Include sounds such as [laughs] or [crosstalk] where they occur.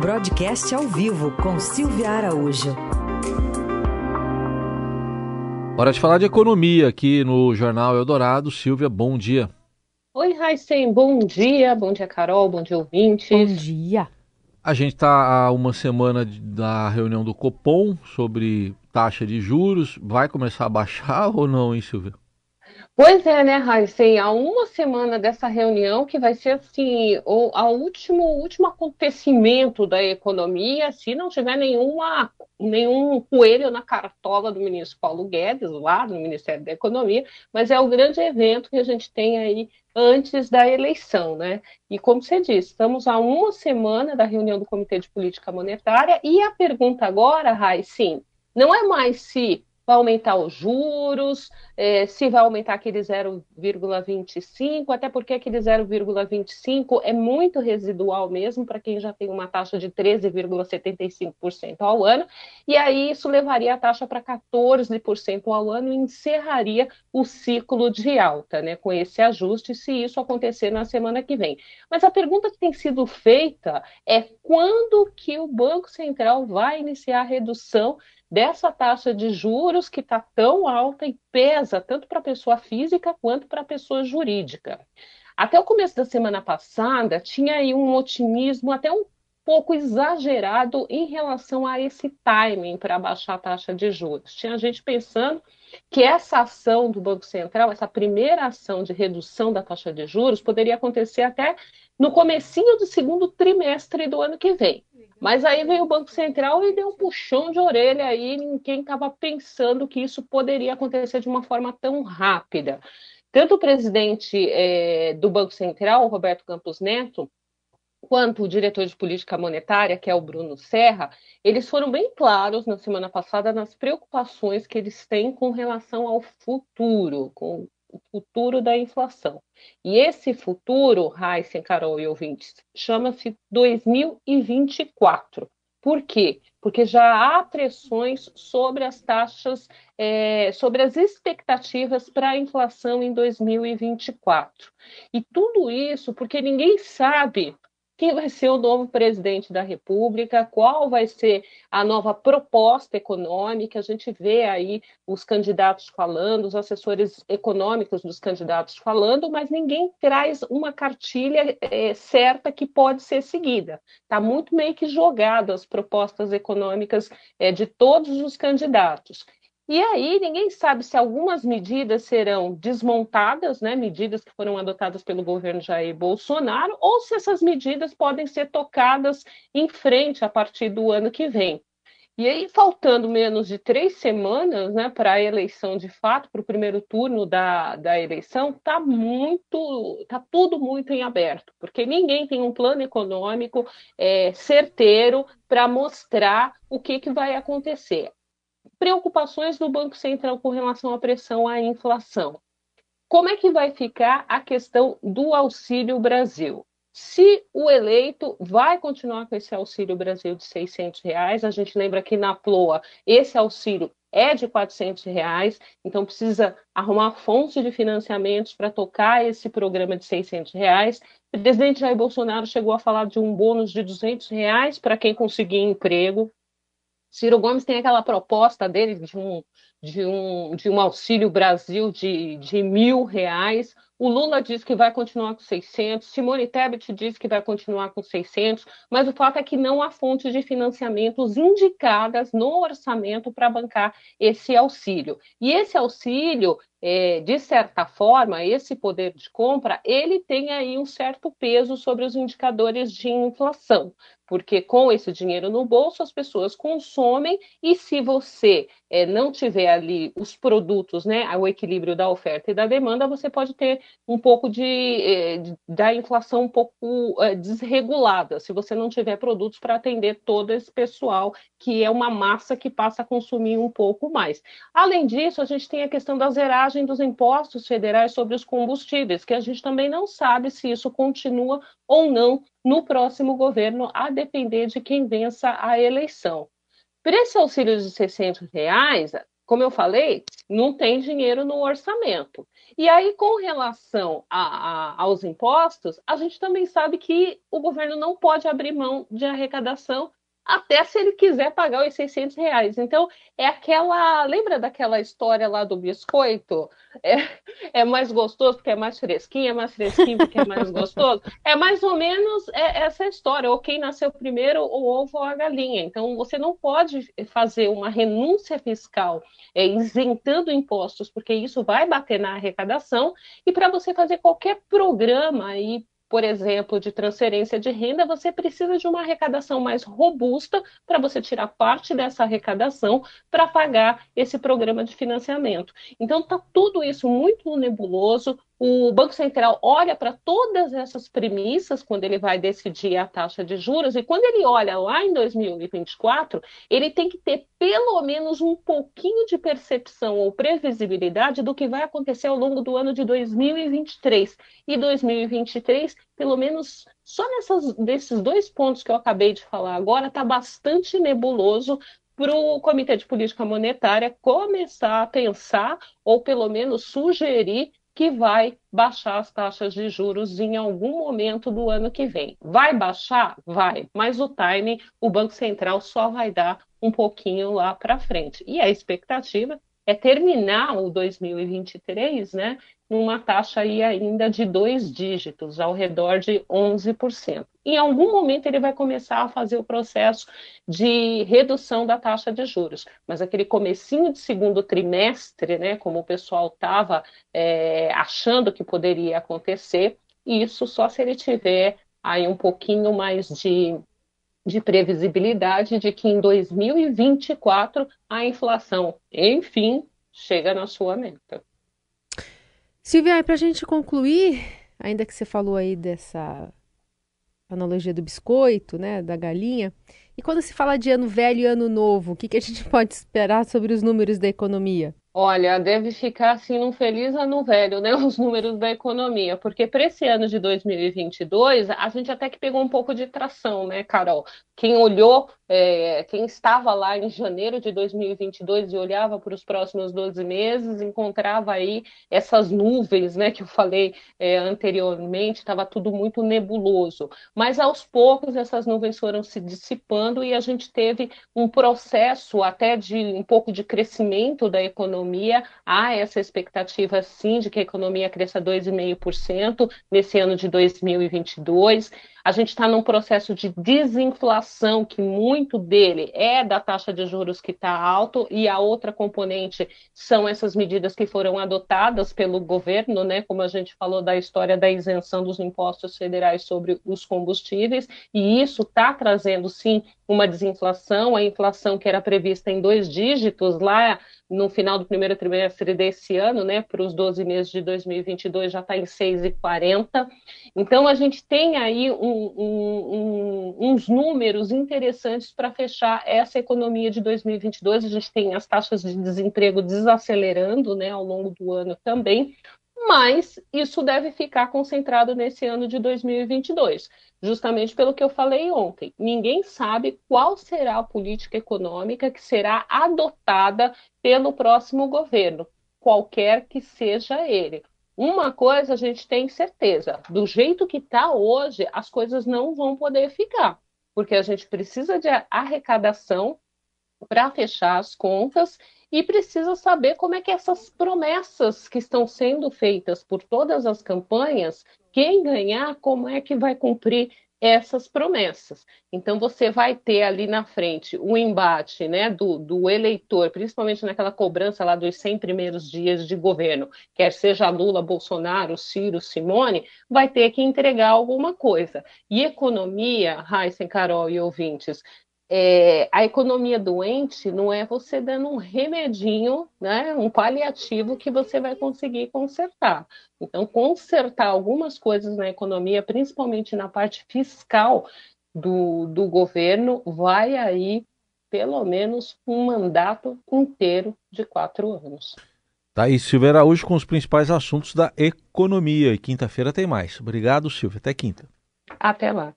Broadcast ao vivo com Silvia Araújo. Hora de falar de economia aqui no Jornal Eldorado. Silvia, bom dia. Oi, Raíssen, bom dia. Bom dia, Carol. Bom dia, ouvintes. Bom dia. A gente está há uma semana da reunião do Copom sobre taxa de juros. Vai começar a baixar [laughs] ou não, hein, Silvia? Pois é, né, Raíssen? Há uma semana dessa reunião que vai ser assim, o a último, último acontecimento da economia, se não tiver nenhuma, nenhum coelho na cartola do ministro Paulo Guedes, lá no Ministério da Economia, mas é o grande evento que a gente tem aí antes da eleição, né? E como você disse, estamos a uma semana da reunião do Comitê de Política Monetária e a pergunta agora, Raíssen, não é mais se vai aumentar os juros, é, se vai aumentar aquele 0,25, até porque aquele 0,25 é muito residual mesmo para quem já tem uma taxa de 13,75% ao ano, e aí isso levaria a taxa para 14% ao ano e encerraria o ciclo de alta, né, com esse ajuste, se isso acontecer na semana que vem. Mas a pergunta que tem sido feita é quando que o Banco Central vai iniciar a redução dessa taxa de juros que está tão alta e pesa tanto para a pessoa física quanto para a pessoa jurídica. Até o começo da semana passada, tinha aí um otimismo até um pouco exagerado em relação a esse timing para baixar a taxa de juros. Tinha gente pensando que essa ação do Banco Central, essa primeira ação de redução da taxa de juros, poderia acontecer até no comecinho do segundo trimestre do ano que vem. Mas aí veio o Banco Central e deu um puxão de orelha aí em quem estava pensando que isso poderia acontecer de uma forma tão rápida. Tanto o presidente é, do Banco Central, Roberto Campos Neto, quanto o diretor de política monetária, que é o Bruno Serra, eles foram bem claros na semana passada nas preocupações que eles têm com relação ao futuro, com o futuro da inflação. E esse futuro, Heisen, Carol e ouvintes, chama-se 2024. Por quê? Porque já há pressões sobre as taxas, é, sobre as expectativas para a inflação em 2024. E tudo isso porque ninguém sabe quem vai ser o novo presidente da República, qual vai ser a nova proposta econômica. A gente vê aí os candidatos falando, os assessores econômicos dos candidatos falando, mas ninguém traz uma cartilha é, certa que pode ser seguida. Está muito meio que jogado as propostas econômicas é, de todos os candidatos. E aí ninguém sabe se algumas medidas serão desmontadas, né, medidas que foram adotadas pelo governo Jair Bolsonaro, ou se essas medidas podem ser tocadas em frente a partir do ano que vem. E aí, faltando menos de três semanas né, para a eleição de fato, para o primeiro turno da, da eleição, está muito, está tudo muito em aberto, porque ninguém tem um plano econômico é, certeiro para mostrar o que, que vai acontecer preocupações do Banco Central com relação à pressão à inflação. Como é que vai ficar a questão do Auxílio Brasil? Se o eleito vai continuar com esse Auxílio Brasil de 600 reais, a gente lembra que na PLOA esse auxílio é de 400 reais, então precisa arrumar fontes de financiamentos para tocar esse programa de 600 reais. O presidente Jair Bolsonaro chegou a falar de um bônus de 200 reais para quem conseguir emprego. Ciro Gomes tem aquela proposta dele de um, de um, de um auxílio Brasil de, de mil reais. O Lula diz que vai continuar com 600, Simone Tebet diz que vai continuar com 600, mas o fato é que não há fontes de financiamentos indicadas no orçamento para bancar esse auxílio. E esse auxílio, é, de certa forma, esse poder de compra, ele tem aí um certo peso sobre os indicadores de inflação porque com esse dinheiro no bolso as pessoas consomem e se você é, não tiver ali os produtos, né, o equilíbrio da oferta e da demanda, você pode ter um pouco de, de da inflação um pouco é, desregulada, se você não tiver produtos para atender todo esse pessoal que é uma massa que passa a consumir um pouco mais. Além disso, a gente tem a questão da zeragem dos impostos federais sobre os combustíveis, que a gente também não sabe se isso continua ou não no próximo governo, a depender de quem vença a eleição. Para esse auxílio de 600 reais, como eu falei, não tem dinheiro no orçamento. E aí, com relação a, a, aos impostos, a gente também sabe que o governo não pode abrir mão de arrecadação até se ele quiser pagar os 600 reais. Então, é aquela. Lembra daquela história lá do biscoito? É, é mais gostoso porque é mais fresquinho, é mais fresquinho porque é mais gostoso. É mais ou menos é, essa história, ou quem nasceu primeiro, o ovo ou a galinha. Então, você não pode fazer uma renúncia fiscal é, isentando impostos, porque isso vai bater na arrecadação, e para você fazer qualquer programa aí por exemplo, de transferência de renda, você precisa de uma arrecadação mais robusta para você tirar parte dessa arrecadação para pagar esse programa de financiamento. Então, está tudo isso muito nebuloso. O Banco Central olha para todas essas premissas quando ele vai decidir a taxa de juros, e quando ele olha lá em 2024, ele tem que ter pelo menos um pouquinho de percepção ou previsibilidade do que vai acontecer ao longo do ano de 2023. E 2023, pelo menos só nessas, desses dois pontos que eu acabei de falar agora, está bastante nebuloso para o Comitê de Política Monetária começar a pensar, ou pelo menos sugerir, que vai baixar as taxas de juros em algum momento do ano que vem. Vai baixar? Vai, mas o timing o Banco Central só vai dar um pouquinho lá para frente. E a expectativa é terminar o 2023 né, numa taxa aí ainda de dois dígitos, ao redor de 11%. Em algum momento ele vai começar a fazer o processo de redução da taxa de juros, mas aquele comecinho de segundo trimestre, né, como o pessoal estava é, achando que poderia acontecer, isso só se ele tiver aí um pouquinho mais de de previsibilidade de que em 2024 a inflação, enfim, chega na sua meta. Silvia, para a gente concluir, ainda que você falou aí dessa analogia do biscoito, né, da galinha, e quando se fala de ano velho e ano novo, o que, que a gente [laughs] pode esperar sobre os números da economia? Olha, deve ficar assim num feliz ano velho, né? [laughs] Os números da economia, porque para esse ano de 2022 a gente até que pegou um pouco de tração, né, Carol? Quem olhou, é, quem estava lá em janeiro de 2022 e olhava para os próximos 12 meses, encontrava aí essas nuvens, né, que eu falei é, anteriormente, estava tudo muito nebuloso. Mas aos poucos essas nuvens foram se dissipando e a gente teve um processo até de um pouco de crescimento da economia economia, há essa expectativa sim de que a economia cresça 2,5% nesse ano de 2022. A gente está num processo de desinflação, que muito dele é da taxa de juros que está alto, e a outra componente são essas medidas que foram adotadas pelo governo, né? Como a gente falou da história da isenção dos impostos federais sobre os combustíveis, e isso está trazendo sim uma desinflação, a inflação que era prevista em dois dígitos lá no final do primeiro trimestre desse ano, né, para os 12 meses de 2022 já está em 6,40. Então a gente tem aí um, um, uns números interessantes para fechar essa economia de 2022. A gente tem as taxas de desemprego desacelerando né, ao longo do ano também, mas isso deve ficar concentrado nesse ano de 2022, justamente pelo que eu falei ontem. Ninguém sabe qual será a política econômica que será adotada pelo próximo governo, qualquer que seja ele. Uma coisa a gente tem certeza: do jeito que está hoje, as coisas não vão poder ficar, porque a gente precisa de arrecadação para fechar as contas e precisa saber como é que essas promessas que estão sendo feitas por todas as campanhas, quem ganhar, como é que vai cumprir essas promessas. Então, você vai ter ali na frente o embate né, do, do, eleitor, principalmente naquela cobrança lá dos 100 primeiros dias de governo, quer seja Lula, Bolsonaro, Ciro, Simone, vai ter que entregar alguma coisa. E economia, Heisen, Carol e ouvintes, é, a economia doente não é você dando um remedinho, né, um paliativo que você vai conseguir consertar. Então, consertar algumas coisas na economia, principalmente na parte fiscal do, do governo, vai aí pelo menos um mandato inteiro de quatro anos. Tá aí, Silvia Araújo com os principais assuntos da economia. E quinta-feira tem mais. Obrigado, Silvia. Até quinta. Até lá.